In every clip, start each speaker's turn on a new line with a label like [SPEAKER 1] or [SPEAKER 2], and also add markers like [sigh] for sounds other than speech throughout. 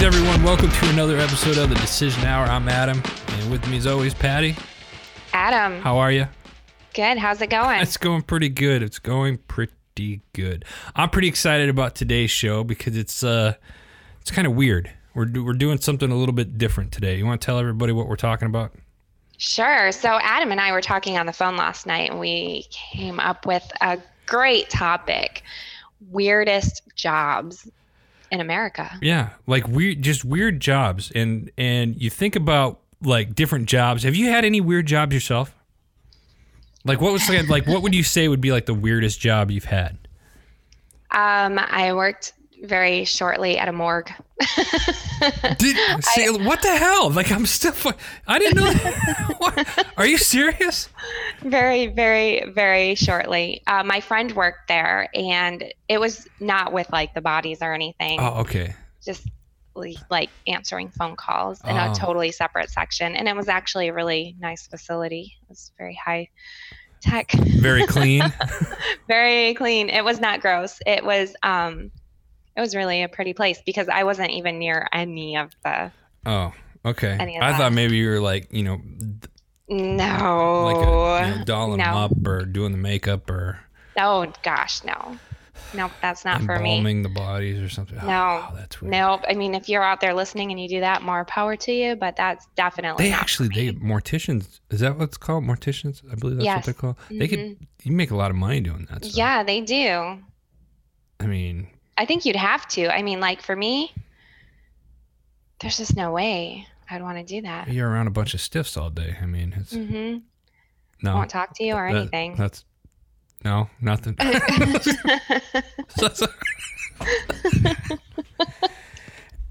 [SPEAKER 1] Greetings, everyone. Welcome to another episode of the Decision Hour. I'm Adam, and with me, as always, Patty.
[SPEAKER 2] Adam,
[SPEAKER 1] How are you?
[SPEAKER 2] good. How's it going?
[SPEAKER 1] It's going pretty good. It's going pretty good. I'm pretty excited about today's show because it's uh, it's kind of weird. We're we're doing something a little bit different today. You want to tell everybody what we're talking about?
[SPEAKER 2] Sure. So Adam and I were talking on the phone last night, and we came up with a great topic: weirdest jobs in America.
[SPEAKER 1] Yeah, like weird, just weird jobs, and and you think about like different jobs. Have you had any weird jobs yourself? Like what was like, like what would you say would be like the weirdest job you've had?
[SPEAKER 2] Um, I worked very shortly at a morgue. [laughs]
[SPEAKER 1] Did, see, what the hell? Like I'm still. I didn't know. [laughs] Are you serious?
[SPEAKER 2] Very, very, very shortly. Uh, my friend worked there, and it was not with like the bodies or anything.
[SPEAKER 1] Oh, okay.
[SPEAKER 2] just like- answering phone calls in
[SPEAKER 1] Oh.
[SPEAKER 2] a totally separate section and it was actually a really nice facility it was very high tech
[SPEAKER 1] Very [laughs] clean.
[SPEAKER 2] very clean it was not gross it was um it was really a pretty place because i wasn't even near any of the
[SPEAKER 1] Oh, okay. I
[SPEAKER 2] that.
[SPEAKER 1] thought maybe you were like you know
[SPEAKER 2] no
[SPEAKER 1] like a, you know, dolling them
[SPEAKER 2] no.
[SPEAKER 1] up or doing the makeup or
[SPEAKER 2] oh gosh no nope that's not for me
[SPEAKER 1] embalming the bodies or something. Oh,
[SPEAKER 2] No.
[SPEAKER 1] wow, that's weird.
[SPEAKER 2] nope i mean if you're out there listening and you do that more power to you but that's definitely
[SPEAKER 1] They actually, they morticians. Is that what's called morticians? I believe that's
[SPEAKER 2] Yes.
[SPEAKER 1] what they're called. They could,
[SPEAKER 2] Mhm.
[SPEAKER 1] you make a lot of money doing that. Stuff.
[SPEAKER 2] yeah they do
[SPEAKER 1] I mean,
[SPEAKER 2] I think you'd have to. I mean, like for me, there's just no way I'd want to do that.
[SPEAKER 1] you're around a bunch of stiffs all day. I mean, it's
[SPEAKER 2] Mm-hmm.
[SPEAKER 1] no.
[SPEAKER 2] Won't talk to you or
[SPEAKER 1] that-
[SPEAKER 2] anything.
[SPEAKER 1] That's no, nothing. [laughs]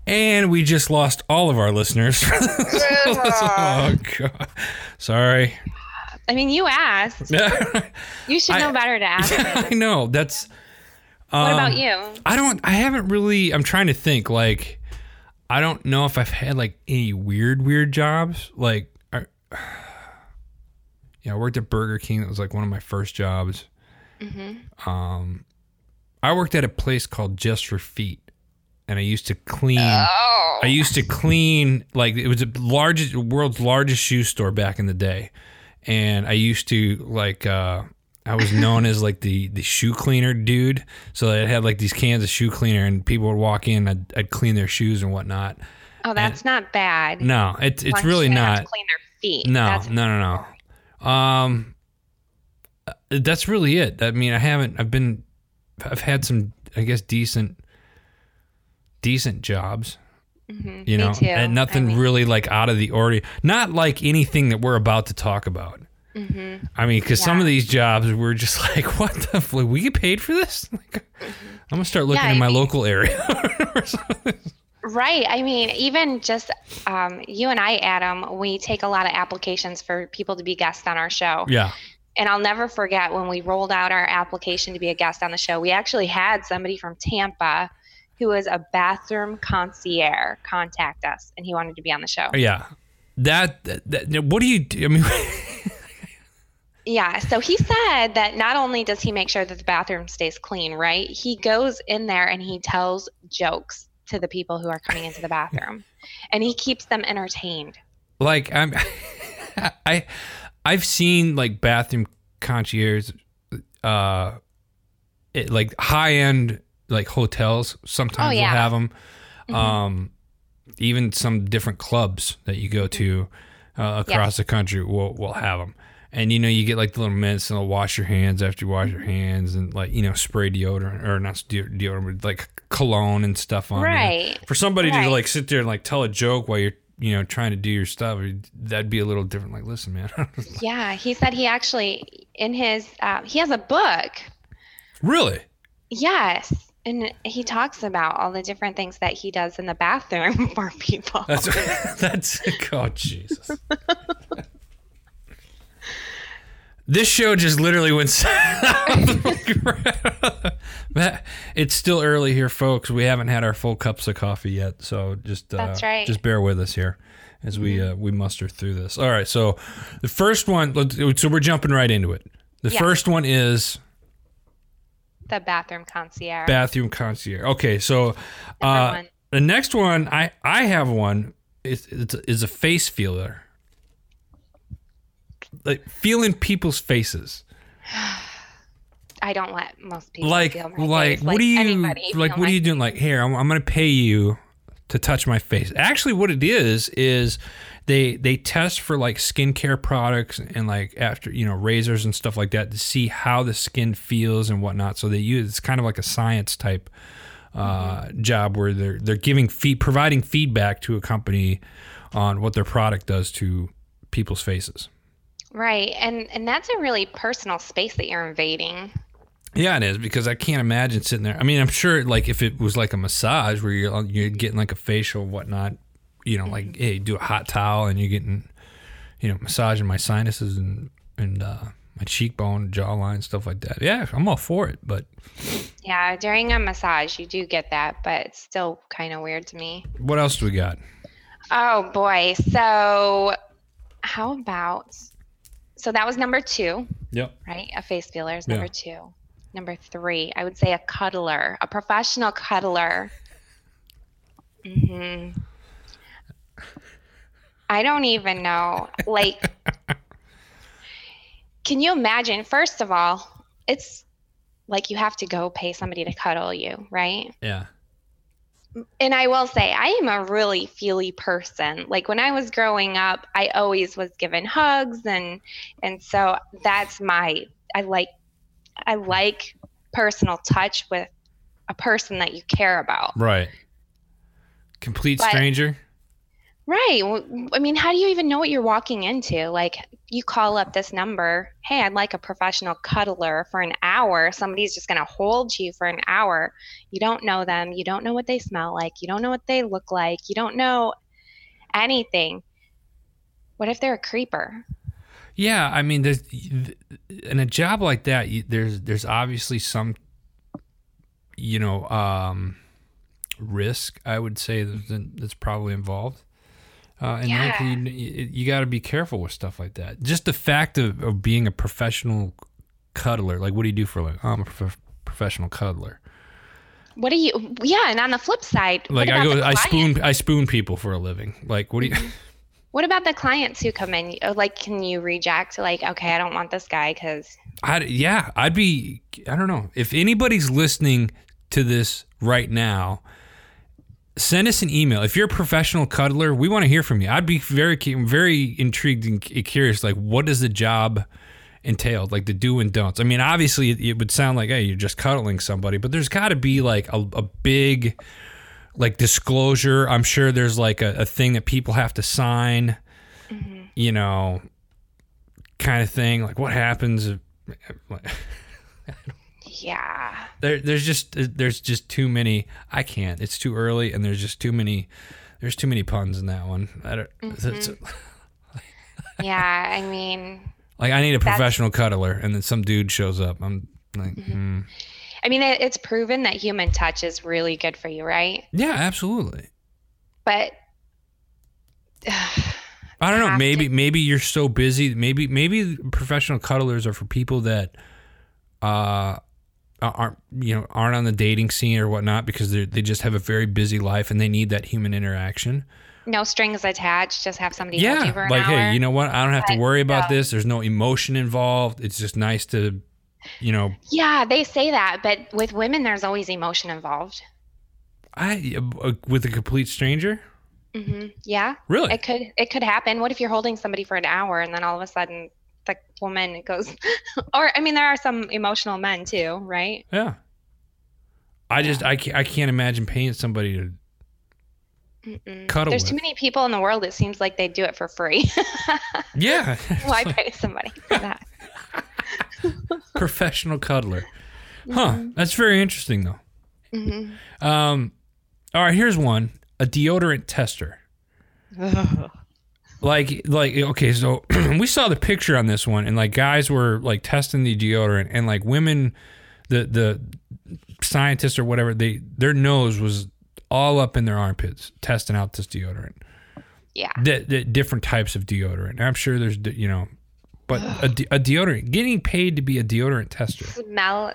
[SPEAKER 1] and we just lost all of our listeners. [laughs] oh god, sorry.
[SPEAKER 2] I mean, you asked. [laughs] You should
[SPEAKER 1] I-
[SPEAKER 2] know better to ask.
[SPEAKER 1] I know that's.
[SPEAKER 2] What
[SPEAKER 1] um,
[SPEAKER 2] about you?
[SPEAKER 1] I don't. I haven't really. I'm trying to think. Like, I don't know if I've had like any weird, weird jobs. Like, I, yeah, I worked at Burger King. That was like one of my first jobs.
[SPEAKER 2] Mm-hmm.
[SPEAKER 1] Um, I worked at a place called Just for Feet, and I used to clean.
[SPEAKER 2] Oh.
[SPEAKER 1] I used to clean like it was the largest, world's largest shoe store back in the day, and I used to like. uh I was known as like the the shoe cleaner dude. So I had like these cans of shoe cleaner, and people would walk in. I'd, I'd clean their shoes and whatnot.
[SPEAKER 2] oh, that's not bad.
[SPEAKER 1] No, it's it's really
[SPEAKER 2] you have to
[SPEAKER 1] not.
[SPEAKER 2] Clean their feet.
[SPEAKER 1] No,
[SPEAKER 2] That's,
[SPEAKER 1] no, no, no. Um, uh, that's really it. I mean, I haven't. I've been. I've had some, I guess, decent, decent jobs.
[SPEAKER 2] Mhm,
[SPEAKER 1] You know, and nothing
[SPEAKER 2] I mean,
[SPEAKER 1] really like out of the ordinary. Not like anything that we're about to talk about.
[SPEAKER 2] Mhm.
[SPEAKER 1] I mean, because some of these jobs were just [laughs] like, what the? F- we get paid for this? [laughs] Like, I'm gonna start looking
[SPEAKER 2] Yeah,
[SPEAKER 1] in my
[SPEAKER 2] mean-
[SPEAKER 1] local area. [laughs]
[SPEAKER 2] Right. I mean, even just um, you and I, Adam, we take a lot of applications for people to be guests on our show.
[SPEAKER 1] yeah.
[SPEAKER 2] And I'll never forget when we rolled out our application to be a guest on the show, we actually had somebody from Tampa who was a bathroom concierge contact us and he wanted to be on the show.
[SPEAKER 1] Yeah. That, that, that- what do you do? I mean,
[SPEAKER 2] Yeah. So he said that not only does he make sure that the bathroom stays clean, right? He goes in there and he tells jokes to the people who are coming into the bathroom [laughs] and he keeps them entertained.
[SPEAKER 1] like I'm [laughs] I I've seen like bathroom concierge uh it, like high end like hotels sometimes
[SPEAKER 2] Oh,
[SPEAKER 1] will have them
[SPEAKER 2] Mhm.
[SPEAKER 1] um even some different clubs that you go to uh, across the country will will have them and you know you get like the little mints and they'll wash your hands after you wash your hands and like you know spray deodorant or not de- deodorant but like cologne and stuff on.
[SPEAKER 2] Right.
[SPEAKER 1] for somebody to like sit there and like tell a joke while you're you know trying to do your stuff that'd be a little different like listen man [laughs]
[SPEAKER 2] Yeah. He said he actually, in his, uh, he has a book.
[SPEAKER 1] really
[SPEAKER 2] Yes. And he talks about all the different things that he does in the bathroom [laughs] for people.
[SPEAKER 1] that's [laughs] that's oh jesus this show just literally went [laughs] Matt, it's still early here folks we haven't had our full cups of coffee yet so just uh,
[SPEAKER 2] That's right.
[SPEAKER 1] just bear with us here as we uh, we muster through this all right so the first one so we're jumping right into it the first one is
[SPEAKER 2] the bathroom concierge.
[SPEAKER 1] bathroom concierge. Okay, so uh, the next one, I I have one. It's it's is a face feeler. Like feeling people's faces. [sighs]
[SPEAKER 2] I don't let most people
[SPEAKER 1] Like
[SPEAKER 2] feel my
[SPEAKER 1] like
[SPEAKER 2] face.
[SPEAKER 1] what do you like? What are you doing? Like here, I'm, I'm gonna pay you to touch my face. Actually, what it is is they they test for like skincare products and like after you know razors and stuff like that to see how the skin feels and whatnot. So they use it's kind of like a science type uh, job where they're they're giving feed providing feedback to a company on what their product does to people's faces.
[SPEAKER 2] Right. And and that's a really personal space that you're invading.
[SPEAKER 1] Yeah, it is because I can't imagine sitting there. I mean, I'm sure like if it was like a massage where you're you're getting like a facial whatnot, you know, like hey, do a hot towel and you're getting, you know, massaging my sinuses and and uh, my cheekbone, jawline, stuff like that. Yeah, I'm all for it. But
[SPEAKER 2] Yeah, during a massage you do get that, but it's still kind of weird to me.
[SPEAKER 1] what else do we got?
[SPEAKER 2] Oh boy. So how about so that was number two,
[SPEAKER 1] Yep.
[SPEAKER 2] right? A face feeler is
[SPEAKER 1] Yeah.
[SPEAKER 2] number two. Number three, I would say a cuddler, a professional cuddler. hmm I don't even know. Like, [laughs] can you imagine? First of all, it's like you have to go pay somebody to cuddle you, right?
[SPEAKER 1] Yeah.
[SPEAKER 2] And I will say I am a really feely person. Like when I was growing up, I always was given hugs and and so that's my I like I like personal touch with a person that you care about.
[SPEAKER 1] Right. Complete
[SPEAKER 2] But-
[SPEAKER 1] stranger.
[SPEAKER 2] Right. I mean, how do you even know what you're walking into? Like you call up this number, "Hey, I'd like a professional cuddler for an hour." Somebody's just going to hold you for an hour. You don't know them, you don't know what they smell like, you don't know what they look like, you don't know anything. What if they're a creeper?
[SPEAKER 1] Yeah, I mean, there's in a job like that, you, there's there's obviously some, you know, um, risk. I would say that's probably involved. Uh, and
[SPEAKER 2] Yeah.
[SPEAKER 1] you, you, got to be careful with stuff like that. Just the fact of, of being a professional cuddler, like what do you do for like? I'm a prof- professional cuddler.
[SPEAKER 2] What do you Yeah, and on the flip side,
[SPEAKER 1] Like I go, I spoon, I spoon people for a living. Like what do you?
[SPEAKER 2] What about the clients who come in? Uh, Like can you reject like, "Okay, I don't want this guy cuz
[SPEAKER 1] I yeah, I'd be. I don't know if anybody's listening to this right now. Send us an email if you're a professional cuddler. We want to hear from you. I'd be very very intrigued and curious. Like, what does the job entail? Like the do and don'ts. I mean, obviously, it, would sound like hey, you're just cuddling somebody, but there's got to be like a, a big like disclosure. I'm sure there's like a, a thing that people have to sign. Mm-hmm. You know, kind of thing. Like, what happens? If, [laughs]
[SPEAKER 2] yeah.
[SPEAKER 1] there, there's just there's just too many. I can't. It's too early, and there's just too many. There's too many puns in that one. I don't, it's- [laughs]
[SPEAKER 2] Yeah, I mean,
[SPEAKER 1] like I need a professional cuddler, and then some dude shows up. I'm like,
[SPEAKER 2] Mm-hmm.
[SPEAKER 1] hmm.
[SPEAKER 2] I mean, it, it's proven that human touch is really good for you, right?
[SPEAKER 1] yeah, absolutely.
[SPEAKER 2] But [sighs]
[SPEAKER 1] I don't know. Maybe
[SPEAKER 2] to-
[SPEAKER 1] maybe you're so busy. Maybe maybe professional cuddlers are for people that uh aren't you know aren't on the dating scene or whatnot because they they just have a very busy life and they need that human interaction.
[SPEAKER 2] no strings attached. Just have somebody
[SPEAKER 1] Yeah,
[SPEAKER 2] you for an
[SPEAKER 1] like
[SPEAKER 2] hour.
[SPEAKER 1] hey, you know what? I don't have to worry about
[SPEAKER 2] no.
[SPEAKER 1] this. There's no emotion involved. It's just nice to, you know,
[SPEAKER 2] yeah, they say that, but with women, there's always emotion involved.
[SPEAKER 1] I uh, with a complete stranger.
[SPEAKER 2] Mm-hmm. Yeah,
[SPEAKER 1] Really?
[SPEAKER 2] it could it could happen. What if you're holding somebody for an hour and then all of a sudden the woman goes, [laughs] or I mean, there are some emotional men too, right?
[SPEAKER 1] yeah. I just I can't, I can't imagine paying somebody to
[SPEAKER 2] Mm-mm.
[SPEAKER 1] Cuddle
[SPEAKER 2] There's
[SPEAKER 1] with.
[SPEAKER 2] too many people in the world. It seems like they do it for free. [laughs]
[SPEAKER 1] yeah.
[SPEAKER 2] Why pay somebody for that? [laughs]
[SPEAKER 1] professional cuddler. Huh. That's very interesting though.
[SPEAKER 2] hmm
[SPEAKER 1] Um, all right, here's one: a deodorant tester. Like, like, okay, so [clears throat] we saw the picture on this one, and like guys were like testing the deodorant, and like women, the the scientists or whatever, they their nose was all up in their armpits testing out this deodorant.
[SPEAKER 2] Yeah.
[SPEAKER 1] The, the different types of deodorant. I'm sure there's, you know, but a, de- a deodorant, getting paid to be a deodorant tester.
[SPEAKER 2] Smell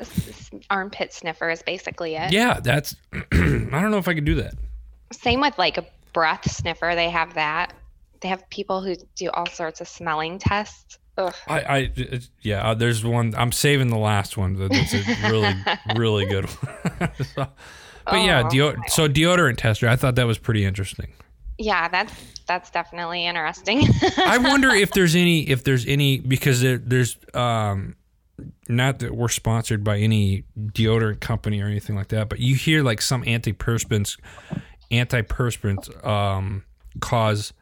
[SPEAKER 2] armpit sniffer is basically it.
[SPEAKER 1] Yeah, that's. [clears throat] I don't know if I could do that.
[SPEAKER 2] Same with like a breath sniffer. They have that. They have people who do all sorts of smelling tests. Ugh.
[SPEAKER 1] I, I yeah. uh, There's one. I'm saving the last one. but It's a really, [laughs] really good one. [laughs] So- but yeah,
[SPEAKER 2] Oh,
[SPEAKER 1] deo- so deodorant tester. I thought that was pretty interesting.
[SPEAKER 2] Yeah, that's that's definitely interesting. [laughs]
[SPEAKER 1] I wonder if there's any if there's any because there, there's um not that we're sponsored by any deodorant company or anything like that, but you hear like some antiperspirants antiperspirants um cause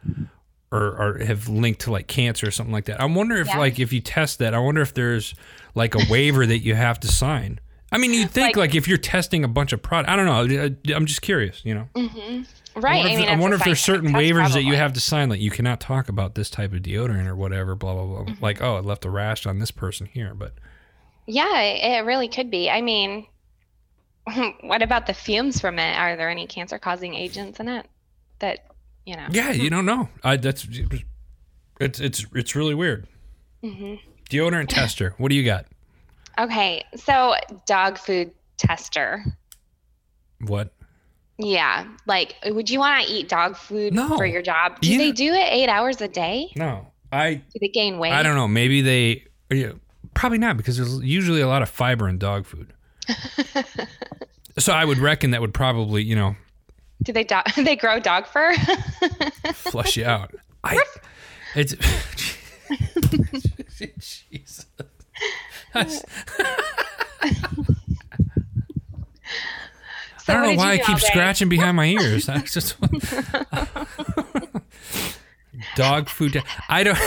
[SPEAKER 1] or, or have linked to like cancer or something like that. I wonder if
[SPEAKER 2] Yeah.
[SPEAKER 1] like if you test that, I wonder if there's like a waiver that you have to sign. I mean, you'd think like,
[SPEAKER 2] Like-
[SPEAKER 1] if you're testing a bunch of product, I don't know. I- I'm just curious, you know.
[SPEAKER 2] hmm
[SPEAKER 1] I
[SPEAKER 2] Right.
[SPEAKER 1] wonder if,
[SPEAKER 2] I mean,
[SPEAKER 1] I wonder if there's certain waivers that you have to sign, like you cannot talk about this type of deodorant or whatever, blah blah blah.
[SPEAKER 2] Mm-hmm.
[SPEAKER 1] Like, oh, it left a rash on this person here, but
[SPEAKER 2] Yeah, it really could be. I mean, [laughs] what about the fumes from it? Are there any cancer-causing agents in it that you know?
[SPEAKER 1] yeah, you don't know. I that's it's it's it's really weird.
[SPEAKER 2] hmm
[SPEAKER 1] Deodorant [laughs] tester. What do you got?
[SPEAKER 2] Okay, so dog food tester.
[SPEAKER 1] What?
[SPEAKER 2] Yeah, like, would you want to eat dog food
[SPEAKER 1] No.
[SPEAKER 2] for your job? Do
[SPEAKER 1] You
[SPEAKER 2] they do it eight hours a day?
[SPEAKER 1] No, I
[SPEAKER 2] Do they gain weight?
[SPEAKER 1] I don't know. Maybe they yeah, probably not because there's usually a lot of fiber in dog food. [laughs] so I would reckon that would probably you know
[SPEAKER 2] Do they do- [laughs] they grow dog fur? [laughs]
[SPEAKER 1] flush you out. I it's [laughs] Jesus.
[SPEAKER 2] So
[SPEAKER 1] I don't know why I keep scratching behind my ears. I just dog food. I don't.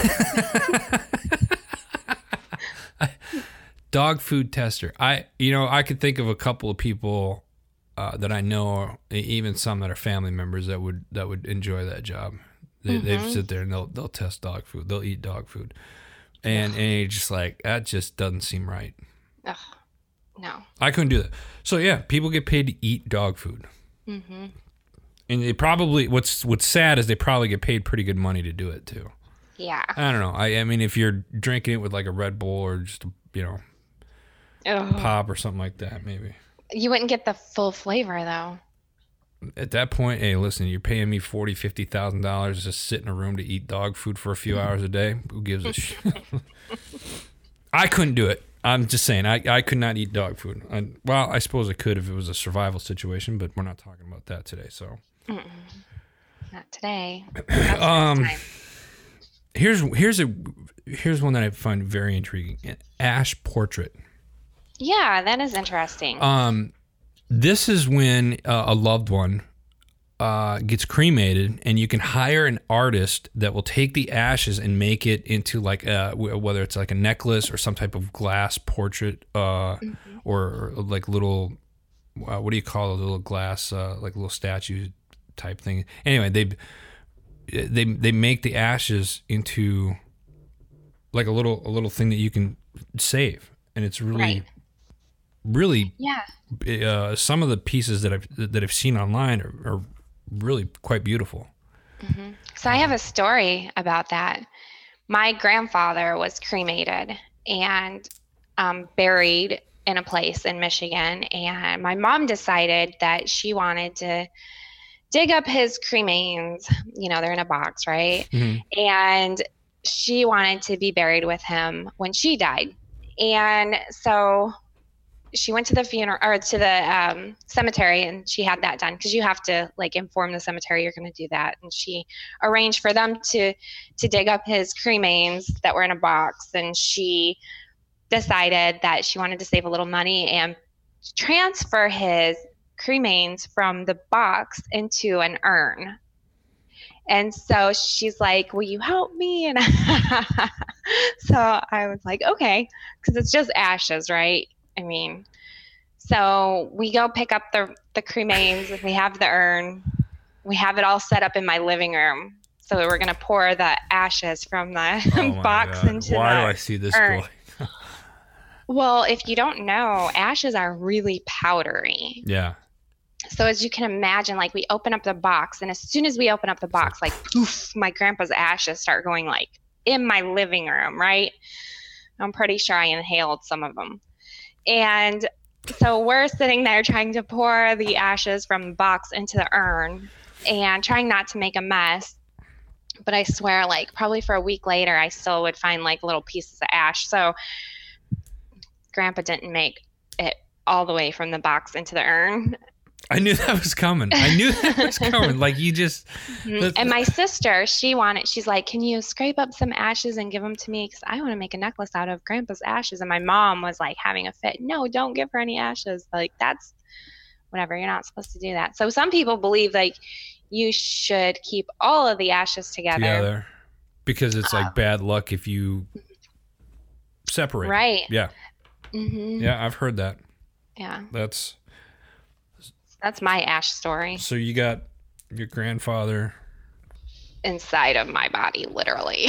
[SPEAKER 1] dog food tester. I you know I could think of a couple of people uh, that I know, even some that are family members that would that would enjoy that job. They they
[SPEAKER 2] Mhm.
[SPEAKER 1] sit there and they'll they'll test dog food. They'll eat dog food, and and you're just like that just doesn't seem right.
[SPEAKER 2] Ugh, no.
[SPEAKER 1] I couldn't do that. So yeah, people get paid to eat dog food.
[SPEAKER 2] hmm
[SPEAKER 1] And they probably what's what's sad is they probably get paid pretty good money to do it too.
[SPEAKER 2] Yeah.
[SPEAKER 1] I don't know. I I mean if you're drinking it with like a Red Bull or just you know
[SPEAKER 2] Ugh.
[SPEAKER 1] pop or something like that, maybe.
[SPEAKER 2] You wouldn't get the full flavor though.
[SPEAKER 1] At that point, hey, listen, you're paying me forty, fifty thousand dollars to sit in a room to eat dog food for a few hours a day. Who gives a [laughs] shit? [laughs] I couldn't do it. I'm just saying, I, I could not eat dog food. I, well, I suppose I could if it was a survival situation, but we're not talking about that today. So,
[SPEAKER 2] Not today. [clears throat]
[SPEAKER 1] Um, here's here's a here's one that I find very intriguing: an ash portrait.
[SPEAKER 2] Yeah, that is interesting.
[SPEAKER 1] Um, this is when uh, a loved one uh, gets cremated, and you can hire an artist that will take the ashes and make it into like a, whether it's like a necklace or some type of glass portrait, uh, or, or like little uh, what do you call it? Little glass, uh, like little statue type thing. Anyway, they they they make the ashes into like a little a little thing that you can save, and it's really
[SPEAKER 2] Right.
[SPEAKER 1] Really
[SPEAKER 2] yeah.
[SPEAKER 1] uh, some of the pieces that I've that I've seen online are, are really quite beautiful.
[SPEAKER 2] So I have a story about that. My grandfather was cremated and um, buried in a place in Michigan, and my mom decided that she wanted to dig up his cremains. You know, they're in a box, right?
[SPEAKER 1] Mhm.
[SPEAKER 2] And she wanted to be buried with him when she died. And so she went to the funeral or to the um, cemetery and she had that done because you have to like inform the cemetery you're going to do that. And she arranged for them to to dig up his cremains that were in a box. And she decided that she wanted to save a little money and transfer his cremains from the box into an urn. And so she's like, Will you help me? And [laughs] so I was like, Okay, because it's just ashes, right? I mean, so we go pick up the, the cremains, we have the urn, we have it all set up in my living room. So we're going to pour the ashes from the oh [laughs] box into
[SPEAKER 1] Oh Why
[SPEAKER 2] the
[SPEAKER 1] do I see this
[SPEAKER 2] urn.
[SPEAKER 1] boy? [laughs]
[SPEAKER 2] well, if you don't know, ashes are really powdery.
[SPEAKER 1] Yeah.
[SPEAKER 2] So as you can imagine, like we open up the box, and as soon as we open up the box, like poof, my grandpa's ashes start going like in my living room, right? I'm pretty sure I inhaled some of them. And so we're sitting there trying to pour the ashes from the box into the urn. and trying not to make a mess. But I swear, like probably for a week later, I still would find like little pieces of ash. So Grandpa didn't make it all the way from the box into the urn.
[SPEAKER 1] I knew [laughs] that was coming. I knew that [laughs] was coming. Like you just.
[SPEAKER 2] Mhm. And my sister, she wanted, she's like, Can you scrape up some ashes and give them to me? Because I want to make a necklace out of grandpa's ashes. And my mom was like having a fit. No, don't give her any ashes. Like, that's whatever. You're not supposed to do that. So some people believe like you should keep all of the ashes together.
[SPEAKER 1] together because it's like
[SPEAKER 2] Uh,
[SPEAKER 1] bad luck if you separate.
[SPEAKER 2] Right.
[SPEAKER 1] Yeah.
[SPEAKER 2] hmm
[SPEAKER 1] Yeah, I've heard that.
[SPEAKER 2] Yeah.
[SPEAKER 1] That's
[SPEAKER 2] That's my ash story
[SPEAKER 1] so you got your grandfather.
[SPEAKER 2] inside of my body, literally,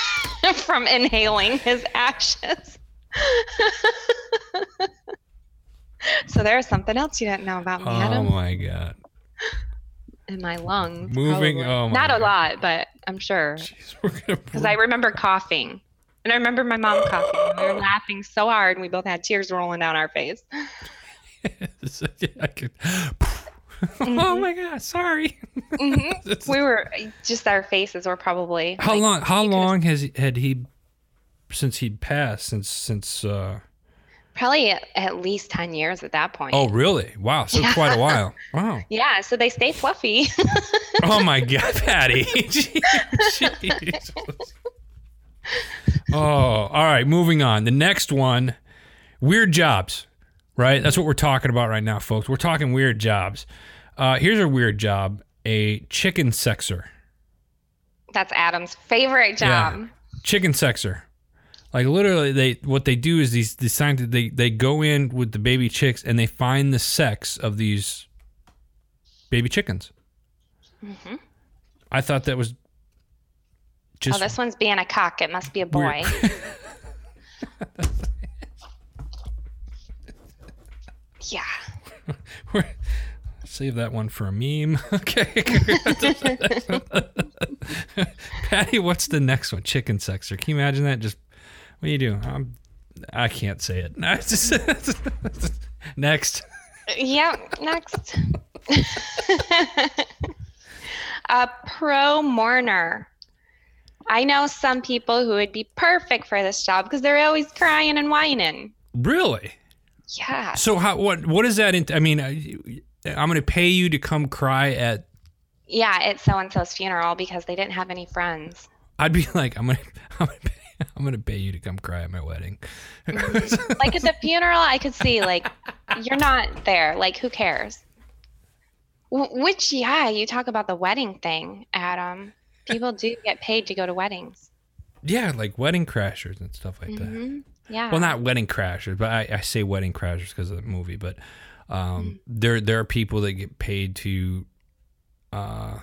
[SPEAKER 2] [laughs] from inhaling his ashes. [laughs] so there's something else you didn't know about me, Adam.
[SPEAKER 1] Oh my god.
[SPEAKER 2] in my lungs.
[SPEAKER 1] Moving-
[SPEAKER 2] probably.
[SPEAKER 1] oh my
[SPEAKER 2] Not a lot, but I'm sure.
[SPEAKER 1] Jeez, we're gonna [laughs]
[SPEAKER 2] Because I remember coughing. And I remember my mom coughing. We were laughing so hard, and we both had tears rolling down our face. [laughs]
[SPEAKER 1] I could. [laughs] oh my god, sorry.
[SPEAKER 2] Mhm. [laughs] We were just our faces were probably.
[SPEAKER 1] how
[SPEAKER 2] like,
[SPEAKER 1] long? How long has he, had he since he passed? Since since? uh
[SPEAKER 2] Probably at, at least 10 years at that point.
[SPEAKER 1] Oh, really? Wow. So
[SPEAKER 2] Yeah.
[SPEAKER 1] quite a while. Wow.
[SPEAKER 2] Yeah, so they stay fluffy.
[SPEAKER 1] Oh my God, Patty. Jeez. Oh, all right. Moving on. The next one, weird jobs. Right. That's what we're talking about right now, folks. We're talking weird jobs. Uh, here's a weird job: a chicken sexer.
[SPEAKER 2] That's Adam's favorite
[SPEAKER 1] Yeah.
[SPEAKER 2] job.
[SPEAKER 1] chicken sexer. Like literally, they what they do is these these scientists they they go in with the baby chicks and they find the sex of these baby chickens.
[SPEAKER 2] Mhm.
[SPEAKER 1] I thought that was just
[SPEAKER 2] oh, this one's being a cock. It must be a boy. [laughs] [laughs]
[SPEAKER 1] weird.
[SPEAKER 2] Yeah. [laughs]
[SPEAKER 1] Save that one for a meme. [laughs] Okay. [laughs] Patty, what's the next one? Chicken sexer. Can you imagine that? Just what do you do? I'm, I can't say it. No, just- next.
[SPEAKER 2] Yep. Next. a pro mourner. I know some people who would be perfect for this job because they're always crying and whining.
[SPEAKER 1] Really?
[SPEAKER 2] Yeah.
[SPEAKER 1] So how what what is that? In, I mean, I- I'm going to pay you to come cry at.
[SPEAKER 2] Yeah, at so and so's funeral because they didn't have any friends.
[SPEAKER 1] I'd be [laughs] like, I'm gonna I'm gonna pay, I'm gonna pay you to come cry at my wedding. Mm-hmm.
[SPEAKER 2] Like at the funeral, I could see like you're not there. Like who cares? Which yeah, you talk about the wedding thing, Adam. People do get paid to go to weddings.
[SPEAKER 1] yeah, like wedding crashers and stuff like that.
[SPEAKER 2] Mm-hmm. Yeah.
[SPEAKER 1] Well, not wedding crashers, but I, I say wedding crashers because of the movie. But um,
[SPEAKER 2] Mm.
[SPEAKER 1] there there are people that get paid to. Uh,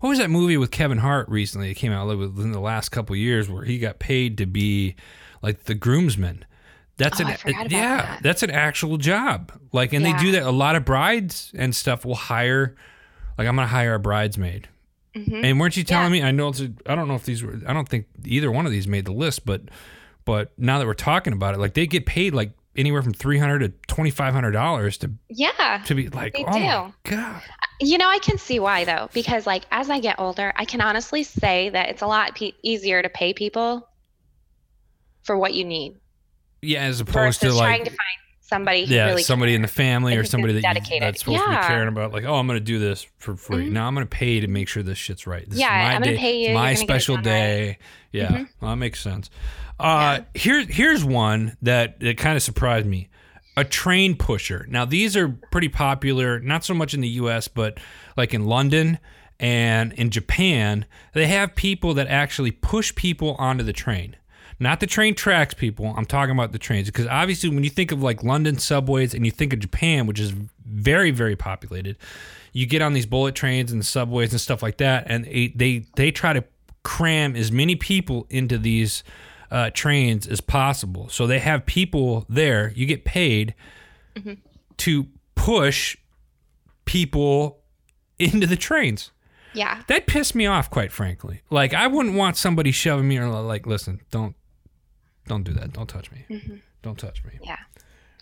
[SPEAKER 1] what was that movie with Kevin Hart recently? It came out like, within the last couple years where he got paid to be like the groomsman. That's
[SPEAKER 2] Oh,
[SPEAKER 1] an yeah,
[SPEAKER 2] that.
[SPEAKER 1] that's an actual job. Like, and they do that. A lot of brides and stuff will hire. Like, I'm gonna hire a bridesmaid.
[SPEAKER 2] Mhm.
[SPEAKER 1] And weren't you telling
[SPEAKER 2] Yeah.
[SPEAKER 1] me? I know it's. A, I don't know if these were. I don't think either one of these made the list, but but now that we're talking about it, like they get paid like anywhere from three hundred to twenty five hundred dollars to
[SPEAKER 2] Yeah.
[SPEAKER 1] to be like,
[SPEAKER 2] They
[SPEAKER 1] oh my
[SPEAKER 2] do.
[SPEAKER 1] god,
[SPEAKER 2] You know, I can see why though, because like as I get older, I can honestly say that it's a lot pe- easier to pay people for what you need
[SPEAKER 1] yeah, as opposed to
[SPEAKER 2] trying
[SPEAKER 1] like
[SPEAKER 2] to find somebody
[SPEAKER 1] yeah,
[SPEAKER 2] really
[SPEAKER 1] somebody in the family or somebody that you,
[SPEAKER 2] dedicated.
[SPEAKER 1] that's supposed to be caring about. Like, oh, I'm gonna do this for free.
[SPEAKER 2] Mhm.
[SPEAKER 1] Now I'm gonna pay to make sure this shit's right. This
[SPEAKER 2] Yeah,
[SPEAKER 1] is my
[SPEAKER 2] I'm gonna
[SPEAKER 1] day,
[SPEAKER 2] pay you,
[SPEAKER 1] my
[SPEAKER 2] gonna get it
[SPEAKER 1] special
[SPEAKER 2] done right.
[SPEAKER 1] day. Yeah,
[SPEAKER 2] Mhm.
[SPEAKER 1] well, that makes sense. Uh, here, here's one that that kind of surprised me. A train pusher. Now these are pretty popular, not so much in the U.S., but like in London and in Japan, they have people that actually push people onto the train. Not the train tracks people. I'm talking about the trains because obviously when you think of like London subways and you think of Japan, which is very very populated, you get on these bullet trains and subways and stuff like that, and they they, they try to cram as many people into these uh, trains as possible. So they have people there. You get paid to push people into the trains.
[SPEAKER 2] Yeah.
[SPEAKER 1] That pissed me off, quite frankly. Like I wouldn't want somebody shoving me or like, listen, don't, don't do that. Don't touch me. Don't touch me.
[SPEAKER 2] Yeah.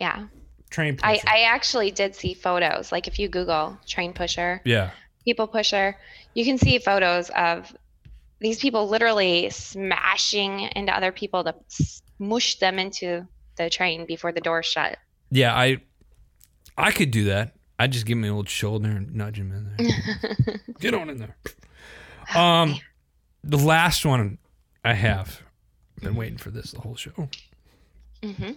[SPEAKER 2] Yeah.
[SPEAKER 1] Train
[SPEAKER 2] I,
[SPEAKER 1] pusher.
[SPEAKER 2] I actually did see photos. Like if you Google train pusher,
[SPEAKER 1] yeah.
[SPEAKER 2] people pusher. You can see photos of these people literally smashing into other people to smush them into the train before the door shut.
[SPEAKER 1] Yeah, I I could do that. I'd just give him an old shoulder and nudge him in there. [laughs] Get on in there. Um, the last one I have. Been waiting for this the whole show.
[SPEAKER 2] hmm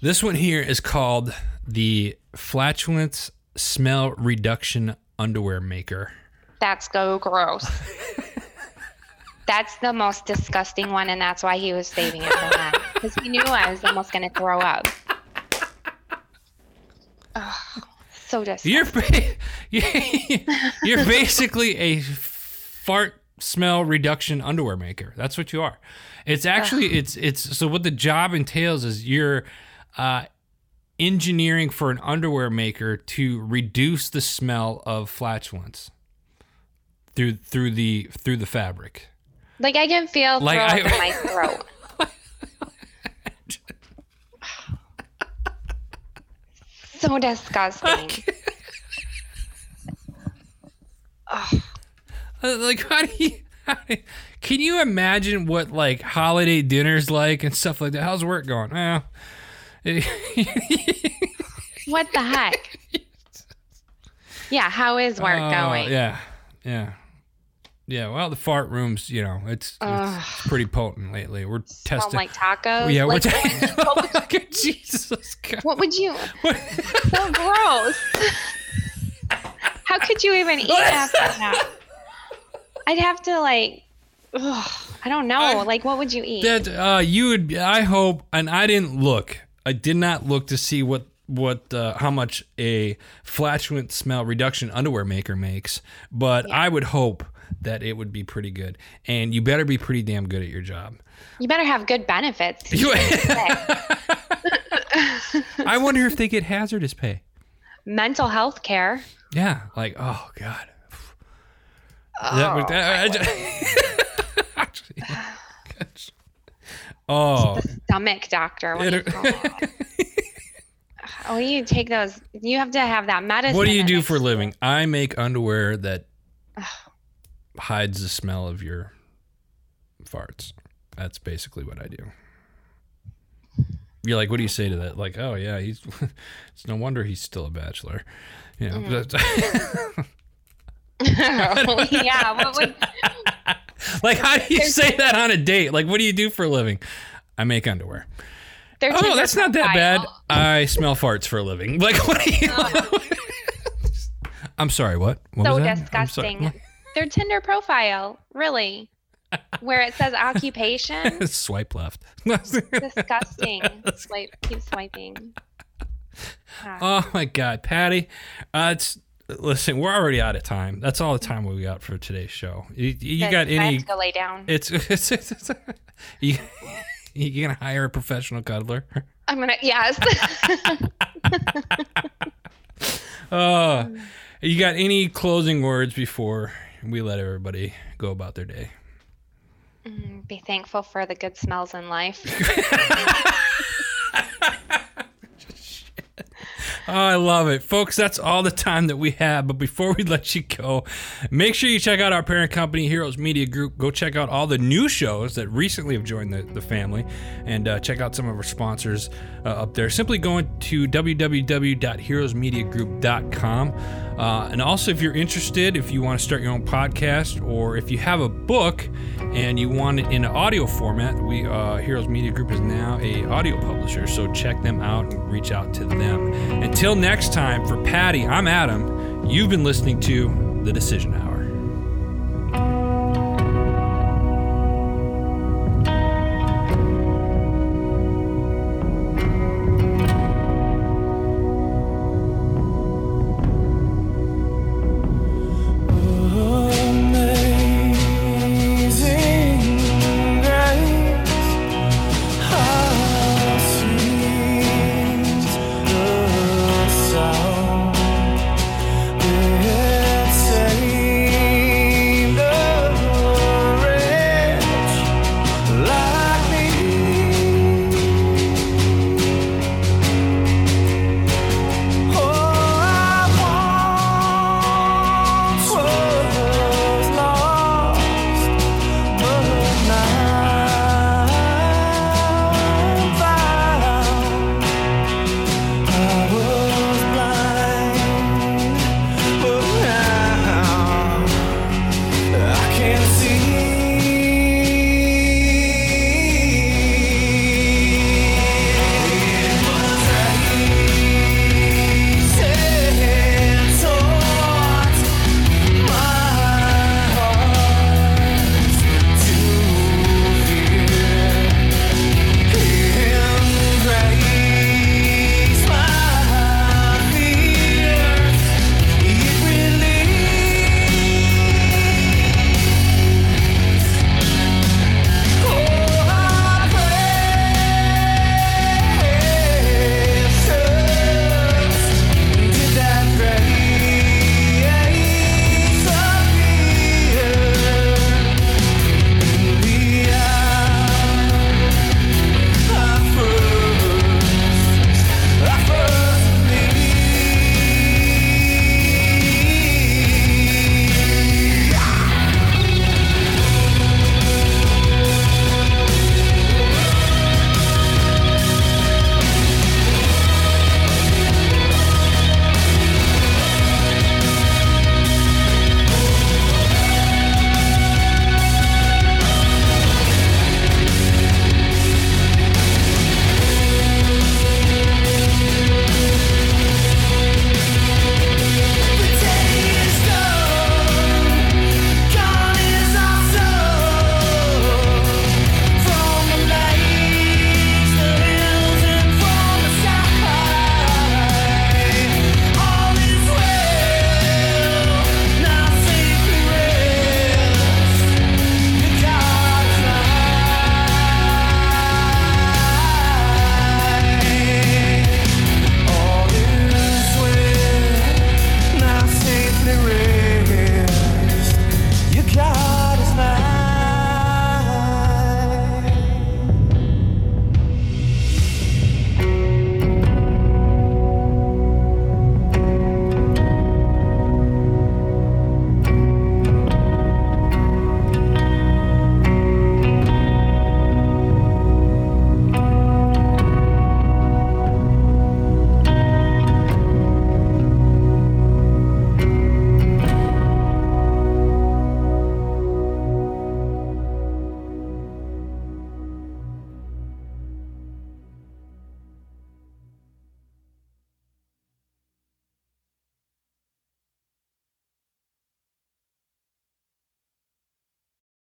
[SPEAKER 1] This one here is called the flatulence smell reduction underwear maker.
[SPEAKER 2] That's so gross. [laughs] that's the most disgusting one, and that's why he was saving it for that. Because he knew I was almost going to throw up. So disgusting.
[SPEAKER 1] You're [laughs] you're basically a fart smell reduction underwear maker. That's what you are. It's actually it's it's so what the job entails is you're uh, engineering for an underwear maker to reduce the smell of flatulence through through the through the fabric.
[SPEAKER 2] Like I can feel
[SPEAKER 1] Like, I-
[SPEAKER 2] in my [laughs] throat. [laughs] so disgusting.
[SPEAKER 1] Uh, Like [laughs] how do you? How do, can you imagine what like holiday dinners like and stuff like that? How's work going? Well, [laughs]
[SPEAKER 2] what the heck? Yeah, how is work
[SPEAKER 1] Uh,
[SPEAKER 2] going?
[SPEAKER 1] Yeah, yeah, yeah. Well, the fart rooms, you know, it's, it's pretty potent lately. We're testing.
[SPEAKER 2] like tacos.
[SPEAKER 1] yeah,
[SPEAKER 2] like,
[SPEAKER 1] we're t- [laughs] Jesus. God.
[SPEAKER 2] what would you? So gross. How could you even eat after that? I'd have to like. Ugh, I don't know. Like, what would you eat?
[SPEAKER 1] That uh, you would. I hope, and I didn't look. I did not look to see what what uh, how much a flatulent smell reduction underwear maker makes, but I would hope that it would be pretty good. And you better be pretty damn good at your job.
[SPEAKER 2] You better have good benefits. [laughs]
[SPEAKER 1] I wonder if they get hazardous pay.
[SPEAKER 2] Mental health care.
[SPEAKER 1] Yeah, like oh god. That would- I- I ju- [laughs] Actually, [laughs] gosh. oh,
[SPEAKER 2] Stomach doctor. What do you call? [laughs] Oh, you take those. You have to have that medicine.
[SPEAKER 1] what do you do for a living? I make underwear that hides the smell of your farts. That's basically what I do. You're like, what do you say to that? Like, oh yeah, he's. it's no wonder he's still a bachelor. You know.
[SPEAKER 2] Mm-hmm. [laughs] yeah. What would? [laughs]
[SPEAKER 1] like, how do you say that on a date? Like, what do you do for a living? I make underwear.
[SPEAKER 2] their
[SPEAKER 1] Oh, that's not that bad. I smell farts for a living. [laughs] Like, what are you? I'm sorry. What? what
[SPEAKER 2] So
[SPEAKER 1] was that?
[SPEAKER 2] Disgusting. Their Tinder profile, really, where it says occupation.
[SPEAKER 1] Swipe left.
[SPEAKER 2] disgusting. Swipe. Keep swiping. Ah.
[SPEAKER 1] oh my God, Patty. Uh, it's listen. We're already out of time. That's all the time we got for today's show. You, you got any?
[SPEAKER 2] to lay down. [laughs]
[SPEAKER 1] It's, it's, it's, you. You gonna hire a professional cuddler?
[SPEAKER 2] I'm gonna. Yes. [laughs]
[SPEAKER 1] Uh, you got any closing words before we let everybody go about their day?
[SPEAKER 2] Mm, Be thankful for the good smells in life. [laughs]
[SPEAKER 1] Oh, I love it. Folks, that's all the time that we have. But before we let you go, make sure you check out our parent company, Heroes Media Group. Go check out all the new shows that recently have joined the, the family and uh, check out some of our sponsors uh, up there. Simply going to www.heroesmediagroup.com. Uh, and also, if you're interested, if you want to start your own podcast or if you have a book and you want it in audio format, we uh, Heroes Media Group is now a audio publisher. So check them out and reach out to them. Until next time, for Patty, I'm Adam. You've been listening to The Decision Hour.